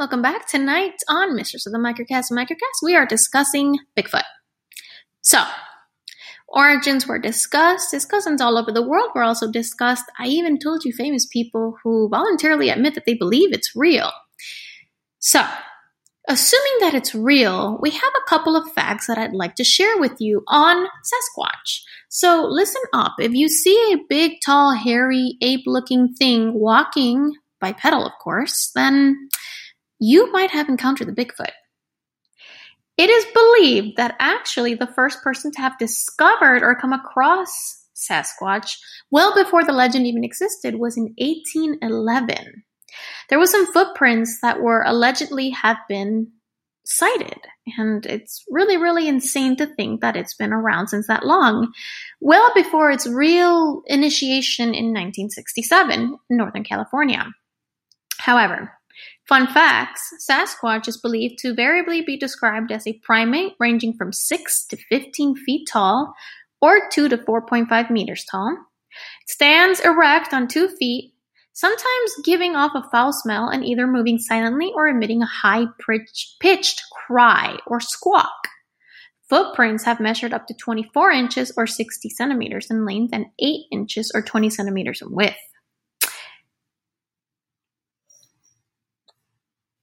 Welcome back. Tonight on Mistress of the Microcast Microcast, we are discussing Bigfoot. So, origins were discussed. His cousins all over the world were also discussed. I even told you famous people who voluntarily admit that they believe it's real. So, assuming that it's real, we have a couple of facts that I'd like to share with you on Sasquatch. So, listen up. If you see a big, tall, hairy, ape looking thing walking, bipedal of course, then you might have encountered the Bigfoot. It is believed that actually the first person to have discovered or come across Sasquatch well before the legend even existed was in 1811. There were some footprints that were allegedly have been sighted, and it's really, really insane to think that it's been around since that long, well before its real initiation in 1967 in Northern California. However, Fun facts Sasquatch is believed to variably be described as a primate ranging from 6 to 15 feet tall or 2 to 4.5 meters tall. It stands erect on two feet, sometimes giving off a foul smell and either moving silently or emitting a high pitched cry or squawk. Footprints have measured up to 24 inches or 60 centimeters in length and 8 inches or 20 centimeters in width.